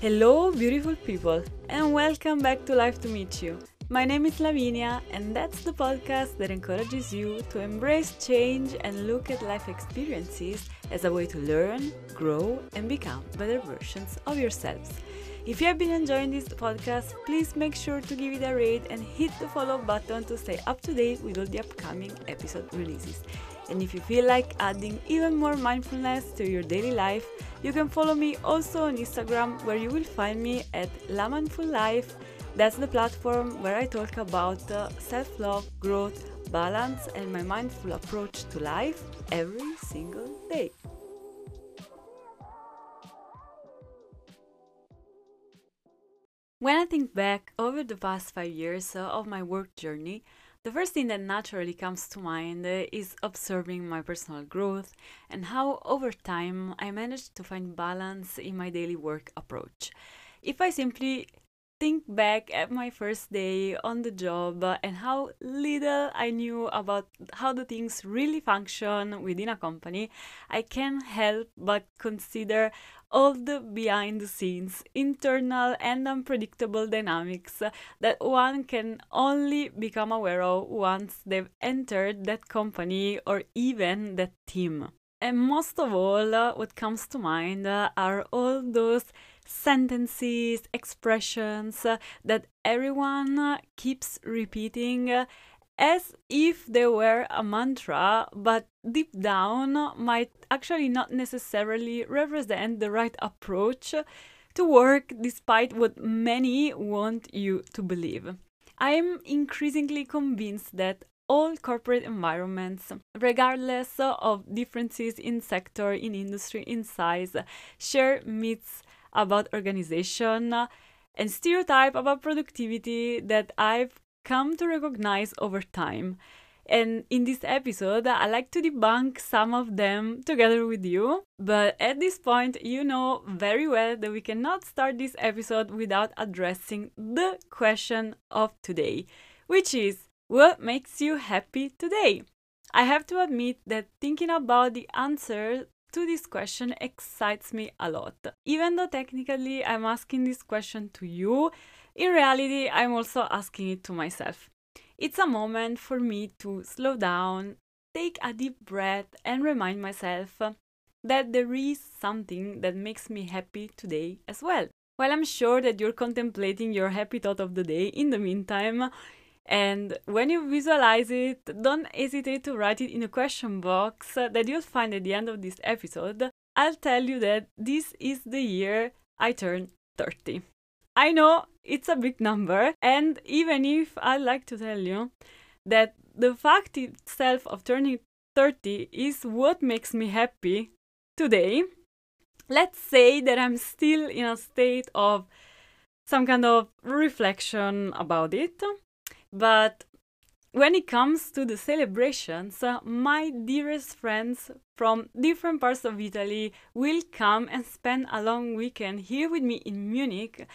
Hello, beautiful people, and welcome back to Life to Meet You. My name is Lavinia, and that's the podcast that encourages you to embrace change and look at life experiences as a way to learn, grow, and become better versions of yourselves. If you have been enjoying this podcast, please make sure to give it a rate and hit the follow button to stay up to date with all the upcoming episode releases. And if you feel like adding even more mindfulness to your daily life, you can follow me also on Instagram, where you will find me at La Mindful Life. That's the platform where I talk about uh, self love, growth, balance, and my mindful approach to life every single day. When I think back over the past five years uh, of my work journey, the first thing that naturally comes to mind uh, is observing my personal growth and how over time I managed to find balance in my daily work approach. If I simply think back at my first day on the job uh, and how little I knew about how the things really function within a company, I can't help but consider all the behind the scenes, internal and unpredictable dynamics that one can only become aware of once they've entered that company or even that team. And most of all, uh, what comes to mind uh, are all those sentences, expressions uh, that everyone uh, keeps repeating uh, as if they were a mantra, but deep down might actually not necessarily represent the right approach to work despite what many want you to believe. I'm increasingly convinced that all corporate environments, regardless of differences in sector, in industry, in size, share myths about organization and stereotype about productivity that I've come to recognize over time. And in this episode, I like to debunk some of them together with you. But at this point, you know very well that we cannot start this episode without addressing the question of today, which is what makes you happy today? I have to admit that thinking about the answer to this question excites me a lot. Even though technically I'm asking this question to you, in reality, I'm also asking it to myself. It's a moment for me to slow down, take a deep breath, and remind myself that there is something that makes me happy today as well. While I'm sure that you're contemplating your happy thought of the day in the meantime, and when you visualize it, don't hesitate to write it in a question box that you'll find at the end of this episode. I'll tell you that this is the year I turn 30. I know it's a big number, and even if I like to tell you that the fact itself of turning 30 is what makes me happy today, let's say that I'm still in a state of some kind of reflection about it. But when it comes to the celebrations, uh, my dearest friends from different parts of Italy will come and spend a long weekend here with me in Munich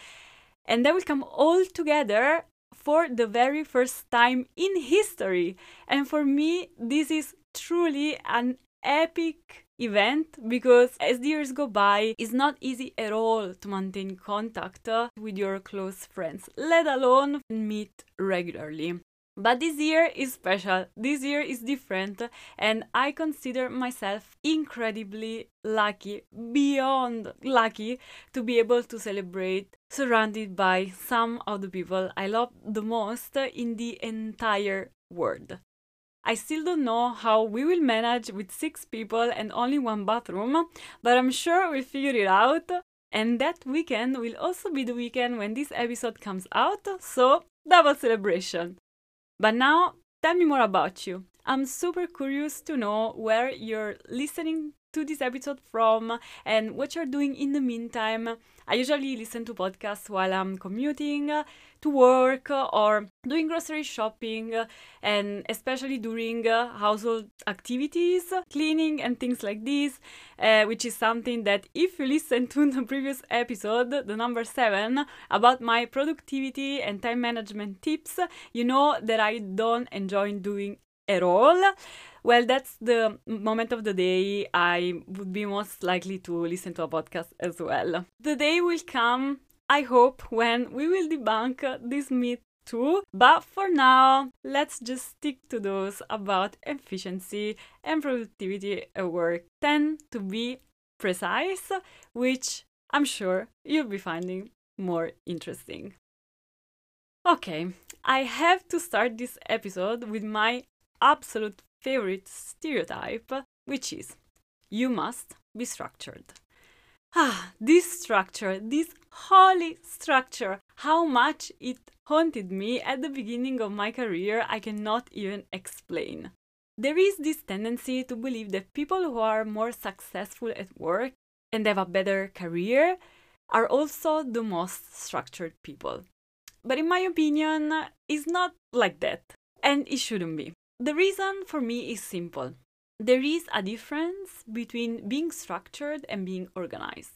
and they will come all together for the very first time in history. And for me, this is truly an epic event because as the years go by, it's not easy at all to maintain contact uh, with your close friends, let alone meet regularly. But this year is special, this year is different, and I consider myself incredibly lucky, beyond lucky, to be able to celebrate surrounded by some of the people I love the most in the entire world. I still don't know how we will manage with six people and only one bathroom, but I'm sure we'll figure it out. And that weekend will also be the weekend when this episode comes out, so double celebration. But now, tell me more about you. I'm super curious to know where you're listening to this episode from and what you're doing in the meantime. I usually listen to podcasts while I'm commuting to work uh, or doing grocery shopping uh, and especially during uh, household activities, cleaning and things like this, uh, which is something that if you listen to the previous episode, the number 7 about my productivity and time management tips, you know that I don't enjoy doing at all, well, that's the moment of the day I would be most likely to listen to a podcast as well. The day will come, I hope, when we will debunk this myth too. But for now, let's just stick to those about efficiency and productivity at work tend to be precise, which I'm sure you'll be finding more interesting. Okay, I have to start this episode with my absolute favorite stereotype, which is you must be structured. Ah, this structure, this holy structure, how much it haunted me at the beginning of my career, I cannot even explain. There is this tendency to believe that people who are more successful at work and have a better career are also the most structured people. But in my opinion, it's not like that, and it shouldn't be. The reason for me is simple. There is a difference between being structured and being organized.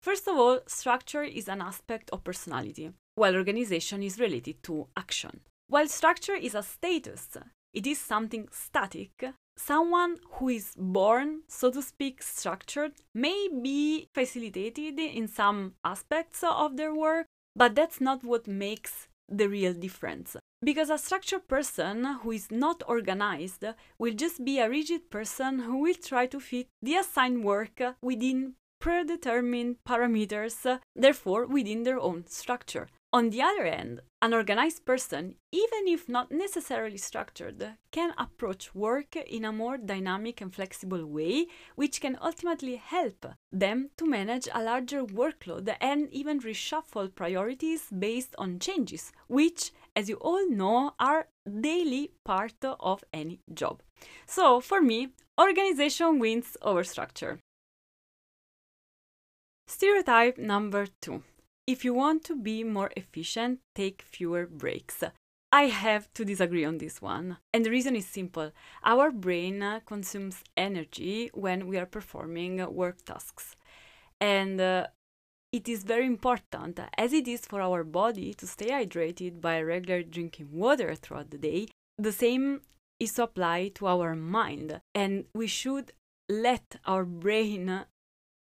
First of all, structure is an aspect of personality, while organization is related to action. While structure is a status, it is something static. Someone who is born, so to speak, structured may be facilitated in some aspects of their work, but that's not what makes the real difference. Because a structured person who is not organized will just be a rigid person who will try to fit the assigned work within predetermined parameters, therefore within their own structure. On the other hand, an organized person, even if not necessarily structured, can approach work in a more dynamic and flexible way, which can ultimately help them to manage a larger workload and even reshuffle priorities based on changes, which, as you all know, are daily part of any job. So, for me, organization wins over structure. Stereotype number two if you want to be more efficient, take fewer breaks. I have to disagree on this one. And the reason is simple our brain consumes energy when we are performing work tasks. And uh, it is very important, as it is for our body to stay hydrated by regular drinking water throughout the day, the same is to apply to our mind. And we should let our brain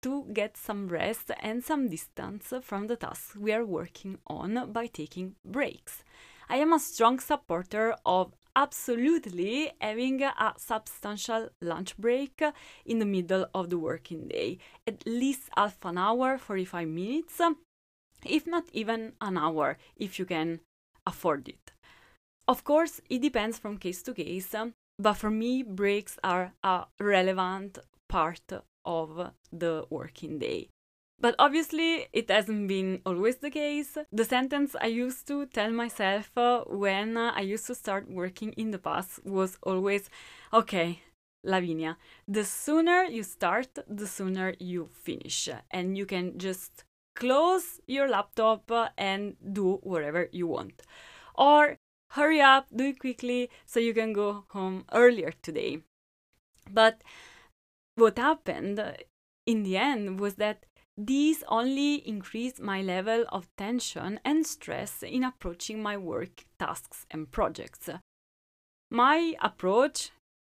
to get some rest and some distance from the tasks we are working on by taking breaks. I am a strong supporter of absolutely having a substantial lunch break in the middle of the working day, at least half an hour, 45 minutes, if not even an hour, if you can afford it. Of course, it depends from case to case, but for me, breaks are a relevant part of the working day. But obviously, it hasn't been always the case. The sentence I used to tell myself uh, when uh, I used to start working in the past was always okay, Lavinia, the sooner you start, the sooner you finish. And you can just close your laptop uh, and do whatever you want. Or hurry up, do it quickly so you can go home earlier today. But what happened in the end was that these only increased my level of tension and stress in approaching my work tasks and projects. My approach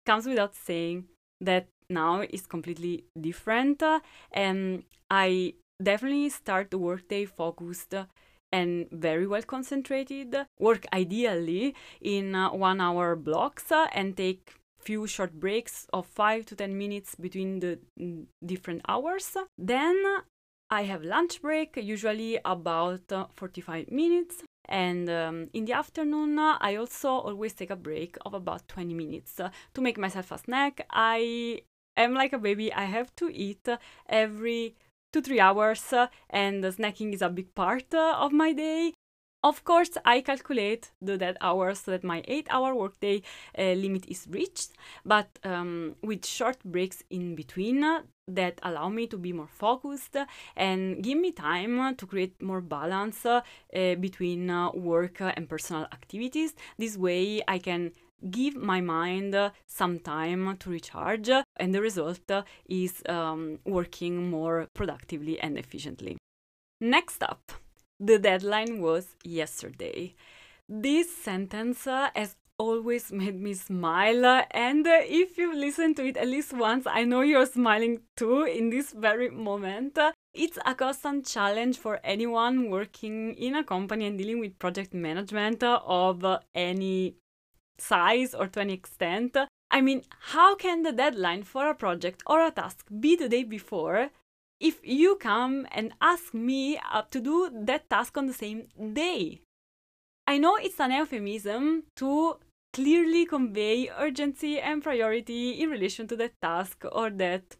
comes without saying that now is completely different and I definitely start the workday focused and very well concentrated, work ideally in uh, one hour blocks and take few short breaks of 5 to 10 minutes between the mm, different hours. Then I have lunch break, usually about uh, 45 minutes. And um, in the afternoon, I also always take a break of about 20 minutes uh, to make myself a snack. I am like a baby, I have to eat every two, three hours, uh, and snacking is a big part uh, of my day. Of course, I calculate the dead hours so that my 8 hour workday uh, limit is reached, but um, with short breaks in between uh, that allow me to be more focused and give me time to create more balance uh, between uh, work and personal activities. This way, I can give my mind some time to recharge, and the result is um, working more productively and efficiently. Next up, the deadline was yesterday. This sentence uh, has always made me smile. Uh, and uh, if you listen to it at least once, I know you're smiling too in this very moment. It's a constant challenge for anyone working in a company and dealing with project management uh, of any size or to any extent. I mean, how can the deadline for a project or a task be the day before if you come and ask me uh, to do that task on the same day? I know it's an euphemism to clearly convey urgency and priority in relation to that task or that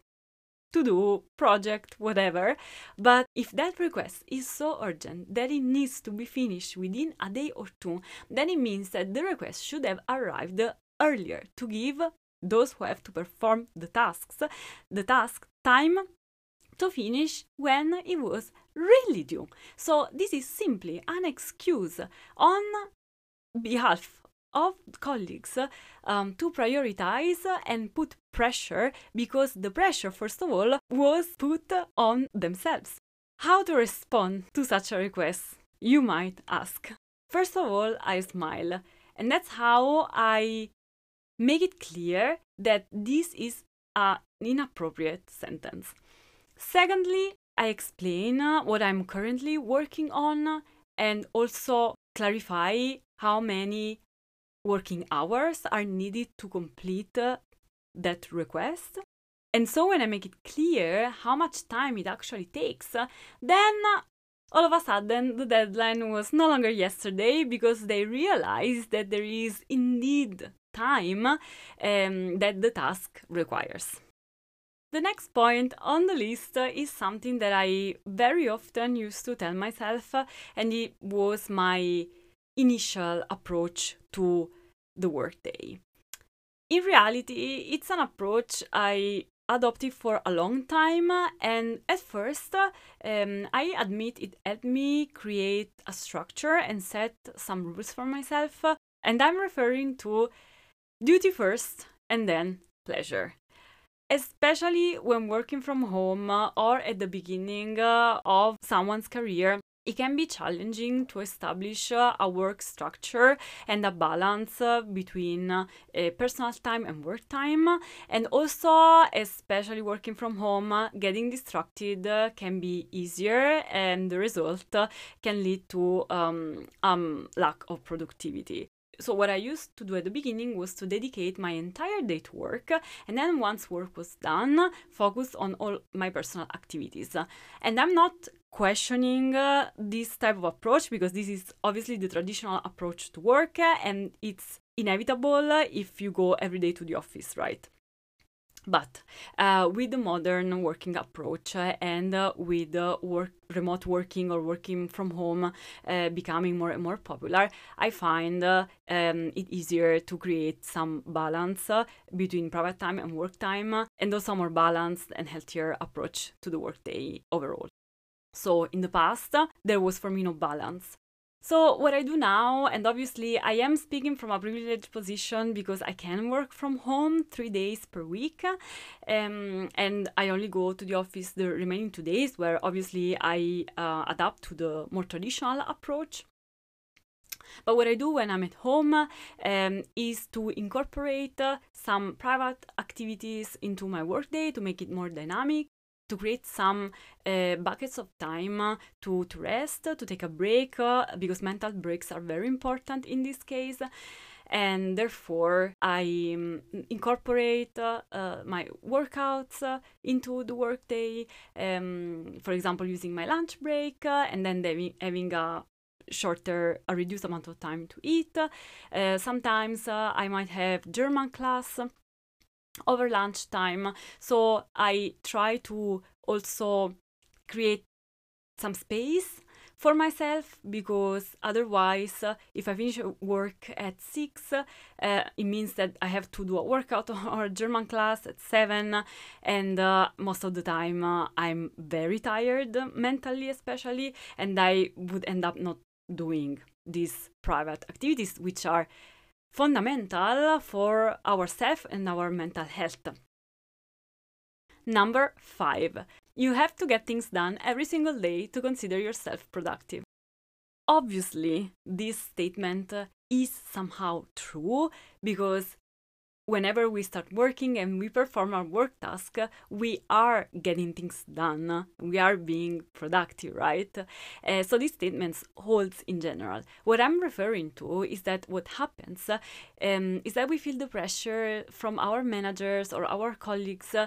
to do project whatever but if that request is so urgent that it needs to be finished within a day or two then it means that the request should have arrived earlier to give those who have to perform the tasks the task time to finish when it was really due. So this is simply an excuse on behalf of colleagues um, to prioritize and put pressure because the pressure, first of all, was put on themselves. How to respond to such a request, you might ask. First of all, I smile, and that's how I make it clear that this is an inappropriate sentence. Secondly, I explain uh, what I'm currently working on and also clarify how many working hours are needed to complete uh, that request. And so when I make it clear how much time it actually takes, uh, then all of a sudden the deadline was no longer yesterday because they realized that there is indeed time um, that the task requires. The next point on the list is something that I very often used to tell myself, and it was my initial approach to the workday. In reality, it's an approach I adopted for a long time, and at first, um, I admit it helped me create a structure and set some rules for myself. And I'm referring to duty first and then pleasure especially when working from home or at the beginning uh, of someone's career it can be challenging to establish uh, a work structure and a balance uh, between uh, personal time and work time. And also, especially working from home, uh, getting distracted uh, can be easier, and the result can lead to um, um, lack of productivity so what I used to do at the beginning was to dedicate my entire day to work and then once work was done focus on all my personal activities. And I'm not questioning uh, this type of approach because this is obviously the traditional approach to work and it's inevitable if you go every day to the office right but uh, with the modern working approach uh, and uh, with work, remote working or working from home uh, becoming more and more popular, I find uh, um, it easier to create some balance uh, between private time and work time, and also a more balanced and healthier approach to the workday overall. So in the past, there was for me no balance. So, what I do now, and obviously I am speaking from a privileged position because I can work from home three days per week, um, and I only go to the office the remaining two days, where obviously I uh, adapt to the more traditional approach. But what I do when I'm at home um, is to incorporate uh, some private activities into my workday to make it more dynamic to create some uh, buckets of time to, to rest, to take a break, uh, because mental breaks are very important in this case. And therefore, I um, incorporate uh, uh my workouts uh, into the workday. Um, for example, using my lunch break uh, and then having a shorter, a reduced amount of time to eat. sometimes I might have German class over lunchtime. So I try to also create some space for myself because otherwise uh, if i finish work at 6 uh, it means that i have to do a workout or a german class at 7 and uh, most of the time uh, i'm very tired mentally especially and i would end up not doing these private activities which are fundamental for ourselves and our mental health. Number five, you have to get things done every single day to consider yourself productive. Obviously, this statement is somehow true because whenever we start working and we perform our work task, we are getting things done. We are being productive, right? Uh, so these statements holds in general. What I'm referring to is that what happens um, is that we feel the pressure from our managers or our colleagues uh,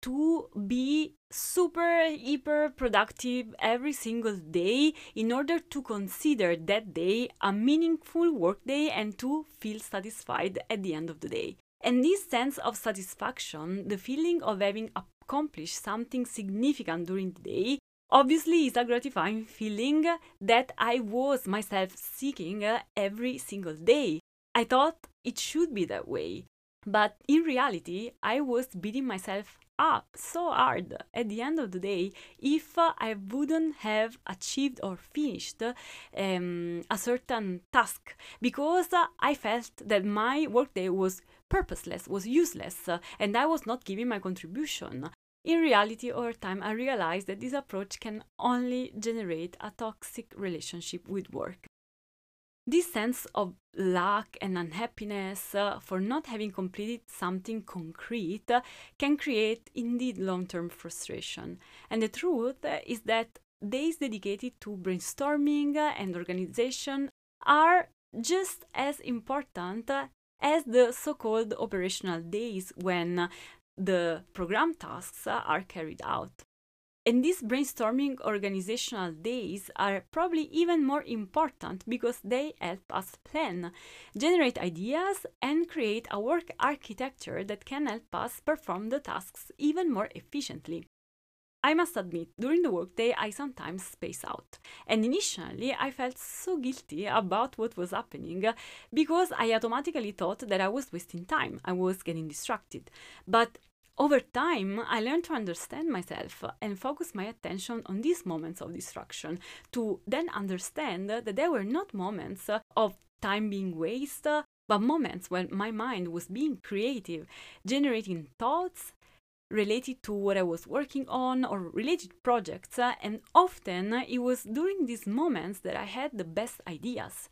to be super hyper productive every single day in order to consider that day a meaningful work day and to feel satisfied at the end of the day. And this sense of satisfaction, the feeling of having accomplished something significant during the day, obviously is a gratifying feeling that I was myself seeking uh, every single day. I thought it should be that way. But in reality, I was beating myself up so hard at the end of the day if uh, I wouldn't have achieved or finished um, a certain task because uh, I felt that my workday was purposeless, was useless, and I was not giving my contribution. In reality, over time, I realized that this approach can only generate a toxic relationship with work. This sense of lack and unhappiness uh, for not having completed something concrete uh, can create indeed long term frustration. And the truth uh, is that days dedicated to brainstorming uh, and organization are just as important uh, as the so called operational days when the program tasks are carried out. And these brainstorming organizational days are probably even more important because they help us plan, generate ideas, and create a work architecture that can help us perform the tasks even more efficiently. I must admit, during the workday, I sometimes space out. And initially, I felt so guilty about what was happening uh, because I automatically thought that I was wasting time, I was getting distracted. But over time, I learned to understand myself and focus my attention on these moments of distraction to then understand that they were not moments of time being wasted, but moments when my mind was being creative, generating thoughts related to what I was working on or related projects, and often it was during these moments that I had the best ideas.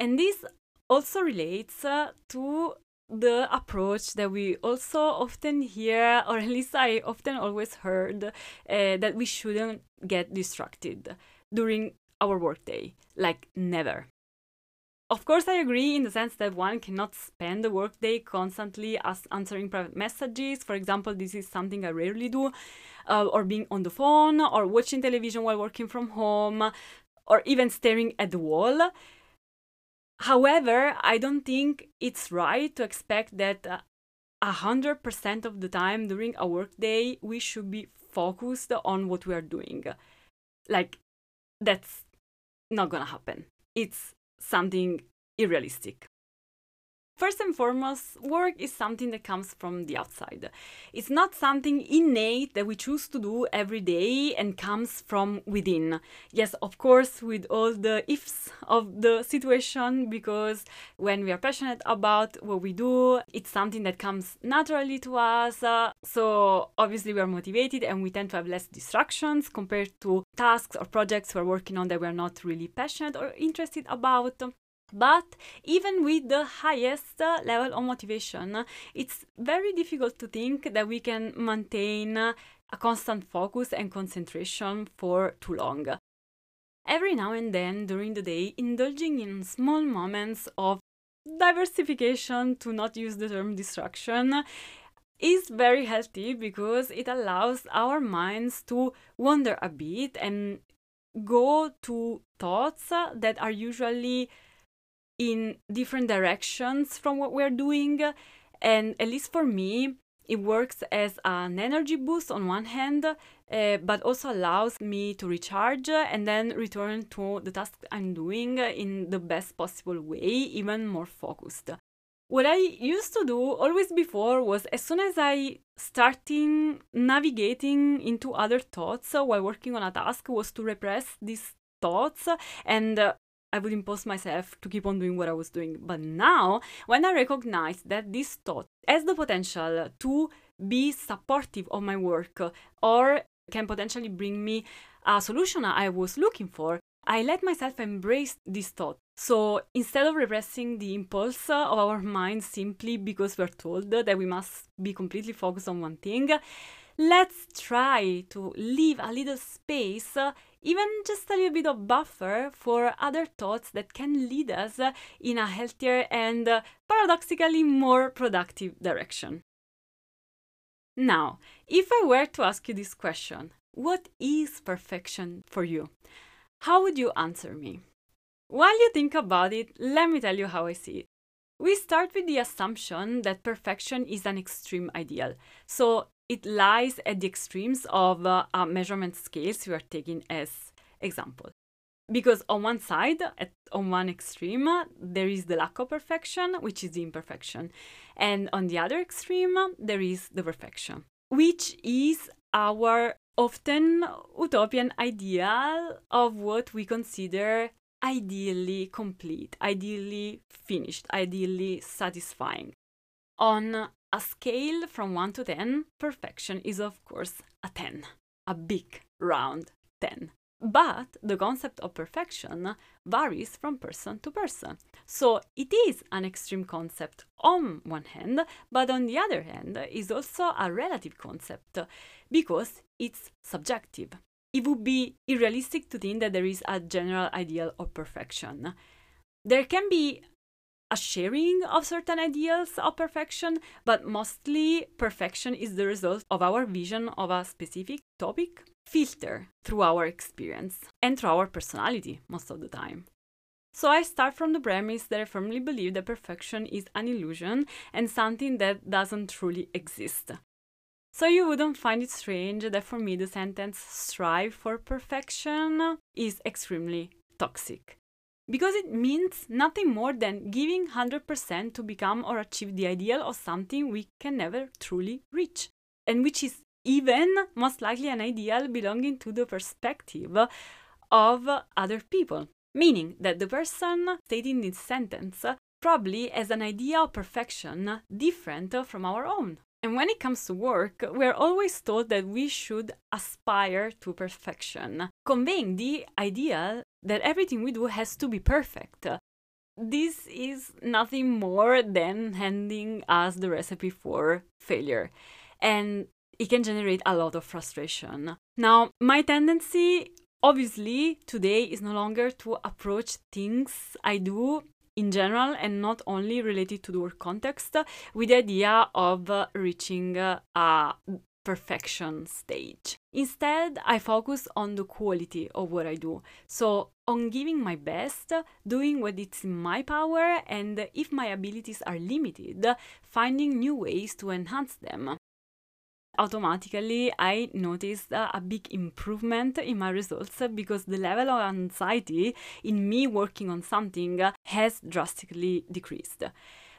And this also relates to the approach that we also often hear, or at least I often always heard, uh, that we shouldn't get distracted during our workday. Like, never. Of course, I agree in the sense that one cannot spend the workday constantly as answering private messages. For example, this is something I rarely do, uh, or being on the phone, or watching television while working from home, or even staring at the wall. However, I don't think it's right to expect that uh, a hundred percent of the time during a workday we should be focused on what we are doing. Like that's not gonna happen. It's something unrealistic. First and foremost, work is something that comes from the outside. It's not something innate that we choose to do every day and comes from within. Yes, of course, with all the ifs of the situation, because when we are passionate about what we do, it's something that comes naturally to us. Uh, so obviously, we are motivated and we tend to have less distractions compared to tasks or projects we're working on that we're not really passionate or interested about. But even with the highest level of motivation, it's very difficult to think that we can maintain a constant focus and concentration for too long. Every now and then during the day, indulging in small moments of diversification, to not use the term distraction, is very healthy because it allows our minds to wander a bit and go to thoughts that are usually in different directions from what we're doing. And at least for me, it works as an energy boost on one hand, uh, but also allows me to recharge and then return to the task I'm doing in the best possible way, even more focused. What I used to do always before was as soon as I starting navigating into other thoughts while working on a task was to repress these thoughts and uh, I would impose myself to keep on doing what I was doing. But now, when I recognize that this thought has the potential to be supportive of my work or can potentially bring me a solution I was looking for, I let myself embrace this thought. So instead of repressing the impulse of our mind simply because we're told that we must be completely focused on one thing, let's try to leave a little space, uh, even just a little bit of buffer for other thoughts that can lead us uh, in a healthier and uh, paradoxically more productive direction. Now, if I were to ask you this question, what is perfection for you? How would you answer me? While you think about it, let me tell you how I see it. We start with the assumption that perfection is an extreme ideal. So it lies at the extremes of uh, measurement scales we are taking as example. Because on one side, at, on one extreme, there is the lack of perfection, which is the imperfection. And on the other extreme, there is the perfection, which is our often utopian ideal of what we consider ideally complete, ideally finished, ideally satisfying. On a scale from 1 to 10, perfection is of course a 10, a big round 10. But the concept of perfection varies from person to person. So it is an extreme concept on one hand, but on the other hand, is also a relative concept because it's subjective. It would be unrealistic to think that there is a general ideal of perfection. There can be a sharing of certain ideals of perfection, but mostly perfection is the result of our vision of a specific topic, filter through our experience and through our personality most of the time. So I start from the premise that I firmly believe that perfection is an illusion and something that doesn't truly exist. So you wouldn't find it strange that for me the sentence strive for perfection is extremely toxic because it means nothing more than giving 100% to become or achieve the ideal of something we can never truly reach, and which is even most likely an ideal belonging to the perspective of other people. Meaning that the person stating this sentence probably has an idea of perfection different from our own. And when it comes to work, we're always told that we should aspire to perfection, conveying the idea that everything we do has to be perfect. This is nothing more than handing us the recipe for failure. And it can generate a lot of frustration. Now, my tendency, obviously, today is no longer to approach things I do in general and not only related to the work context with the idea of uh, reaching uh, a perfection stage. Instead, I focus on the quality of what I do. So, on giving my best, doing what it's in my power, and if my abilities are limited, finding new ways to enhance them automatically I noticed a big improvement in my results because the level of anxiety in me working on something has drastically decreased.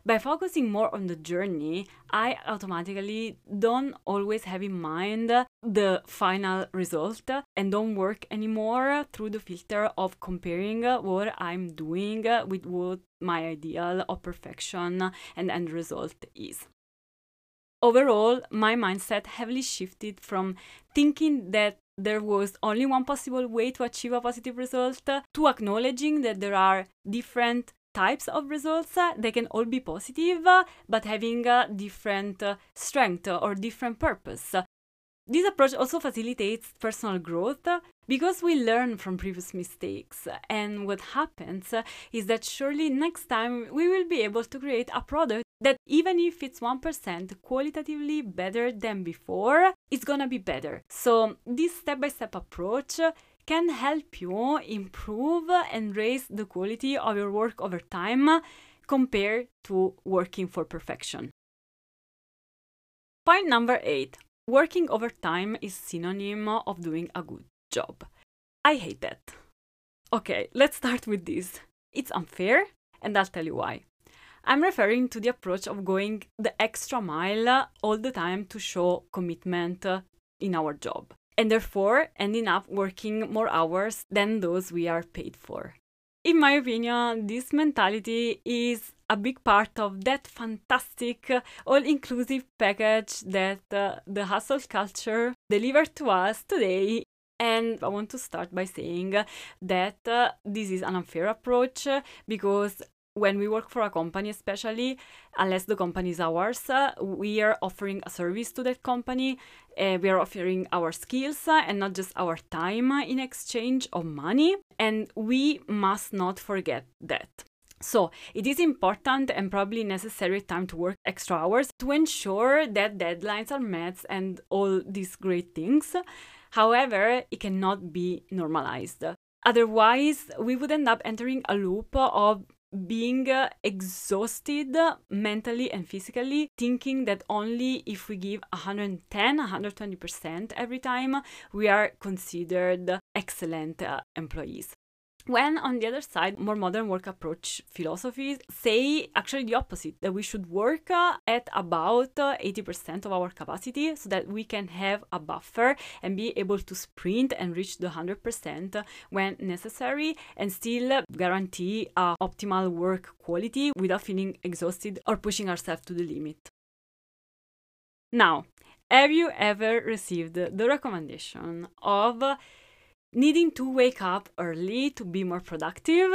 By focusing more on the journey, I automatically don't always have in mind the final result and don't work anymore through the filter of comparing what I'm doing with what my ideal of perfection and end result is. Overall, my mindset heavily shifted from thinking that there was only one possible way to achieve a positive result to acknowledging that there are different types of results they can all be positive but having a different uh, strength or different purpose this approach also facilitates personal growth because we learn from previous mistakes. And what happens uh, is that surely next time we will be able to create a product that, even if it's 1% qualitatively better than before, it's gonna be better. So, this step by step approach can help you improve and raise the quality of your work over time compared to working for perfection. Point number eight Working overtime is synonym of doing a good job. I hate that. Okay, let's start with this. It's unfair, and I'll tell you why. I'm referring to the approach of going the extra mile all the time to show commitment in our job, and therefore ending up working more hours than those we are paid for. In my opinion, this mentality is a big part of that fantastic, all inclusive package that uh, the hustle culture delivered to us today And I want to start by saying that uh, this is an unfair approach because when we work for a company, especially, unless the company is ours, uh, we are offering a service to that company. Uh, we are offering our skills uh, and not just our time in exchange of money. And we must not forget that. So, it is important and probably necessary time to work extra hours to ensure that deadlines are met and all these great things. However, it cannot be normalized. Otherwise, we would end up entering a loop of being exhausted mentally and physically, thinking that only if we give 110, 120% every time, we are considered excellent uh, employees. When on the other side, more modern work approach philosophies say actually the opposite that we should work uh, at about uh, 80% of our capacity so that we can have a buffer and be able to sprint and reach the 100% when necessary and still guarantee uh, optimal work quality without feeling exhausted or pushing ourselves to the limit. Now, have you ever received the recommendation of needing to wake up early to be more productive,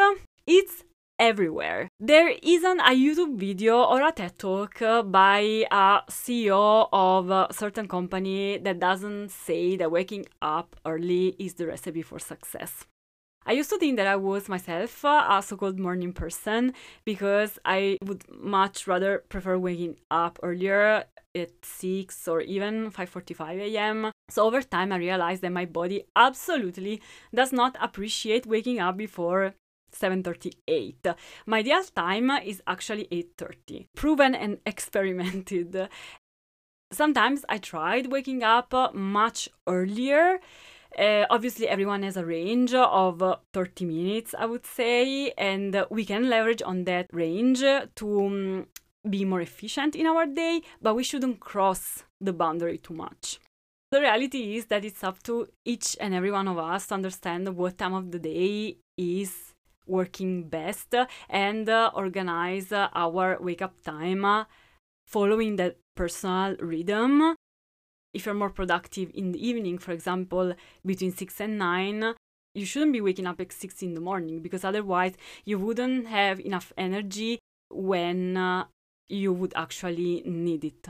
it's everywhere. There isn't a YouTube video or a TED talk by a CEO of a certain company that doesn't say that waking up early is the recipe for success. I used to think that I was myself uh, a so called morning person because I would much rather prefer waking up earlier at 6 or even 5:45 a.m. So over time I realized that my body absolutely does not appreciate waking up before 7:38. My ideal time is actually 8:30. Proven and experimented. Sometimes I tried waking up much earlier. Uh, obviously, everyone has a range of 30 minutes, I would say, and we can leverage on that range to um, be more efficient in our day, but we shouldn't cross the boundary too much. The reality is that it's up to each and every one of us to understand what time of the day is working best and uh, organize uh, our wake up time uh, following that personal rhythm. If you're more productive in the evening, for example, between 6 and 9, you shouldn't be waking up at 6 in the morning because otherwise you wouldn't have enough energy when uh, you would actually need it.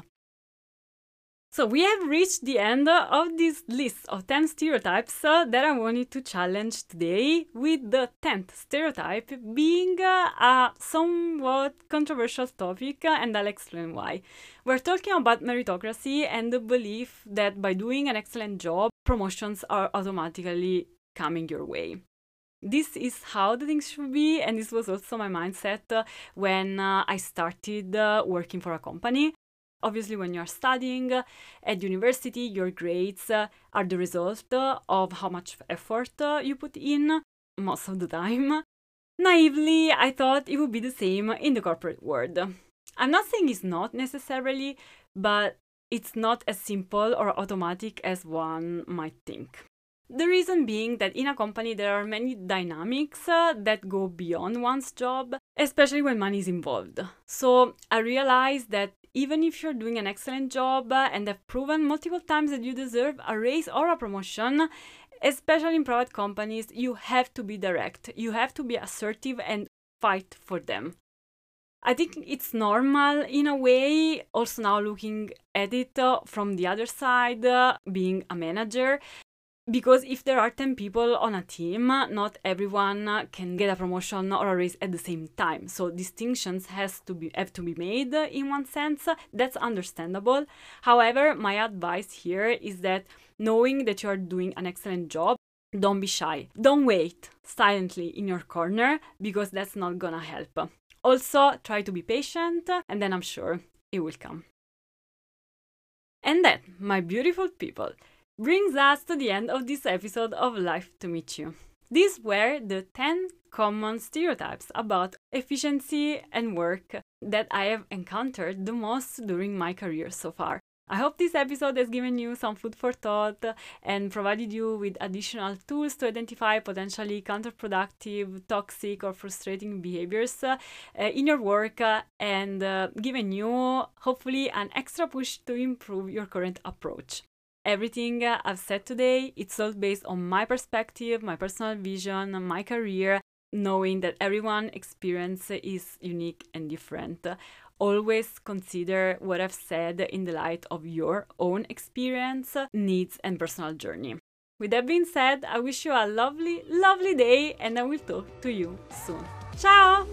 So we have reached the end of this list of 10 stereotypes uh, that I wanted to challenge today, with the 10th stereotype being uh, a somewhat controversial topic, uh, and I'll explain why. We're talking about meritocracy and the belief that by doing an excellent job, promotions are automatically coming your way this is how the things should be and this was also my mindset uh, when uh, i started uh, working for a company obviously when you're studying at university your grades are the result of how much effort you put in most of the time. Naively i thought it would be the same in the corporate world. I'm not saying it's not necessarily but it's not as simple or automatic as one might think. The reason being that in a company there are many dynamics that go beyond one's job, especially when money is involved. So I realized that even if you're doing an excellent job uh, and have proven multiple times that you deserve a raise or a promotion, especially in private companies, you have to be direct. You have to be assertive and fight for them. I think it's normal in a way, also now looking at it uh, from the other side, uh, being a manager, because if there are 10 people on a team not everyone uh, can get a promotion or a raise at the same time. So distinctions has to be have to be made uh, in one sense. That's understandable. However my advice here is that knowing that you are doing an excellent job don't be shy. Don't wait silently in your corner because that's not gonna help. Also try to be patient and then i'm sure it will come. And then my beautiful people brings us to the end of this episode of Life to Meet You. These were the 10 common stereotypes about efficiency and work that I have encountered the most during my career so far. I hope this episode has given you some food for thought and provided you with additional tools to identify potentially counterproductive, toxic, or frustrating behaviors uh, in your work uh, and uh, given you hopefully an extra push to improve your current approach everything I've said today, it's all based on my perspective, my personal vision, my career, knowing that everyone' experience is unique and different. Always consider what I've said in the light of your own experience, needs, and personal journey. With that being said, I wish you a lovely, lovely day, and I will talk to you soon. Ciao!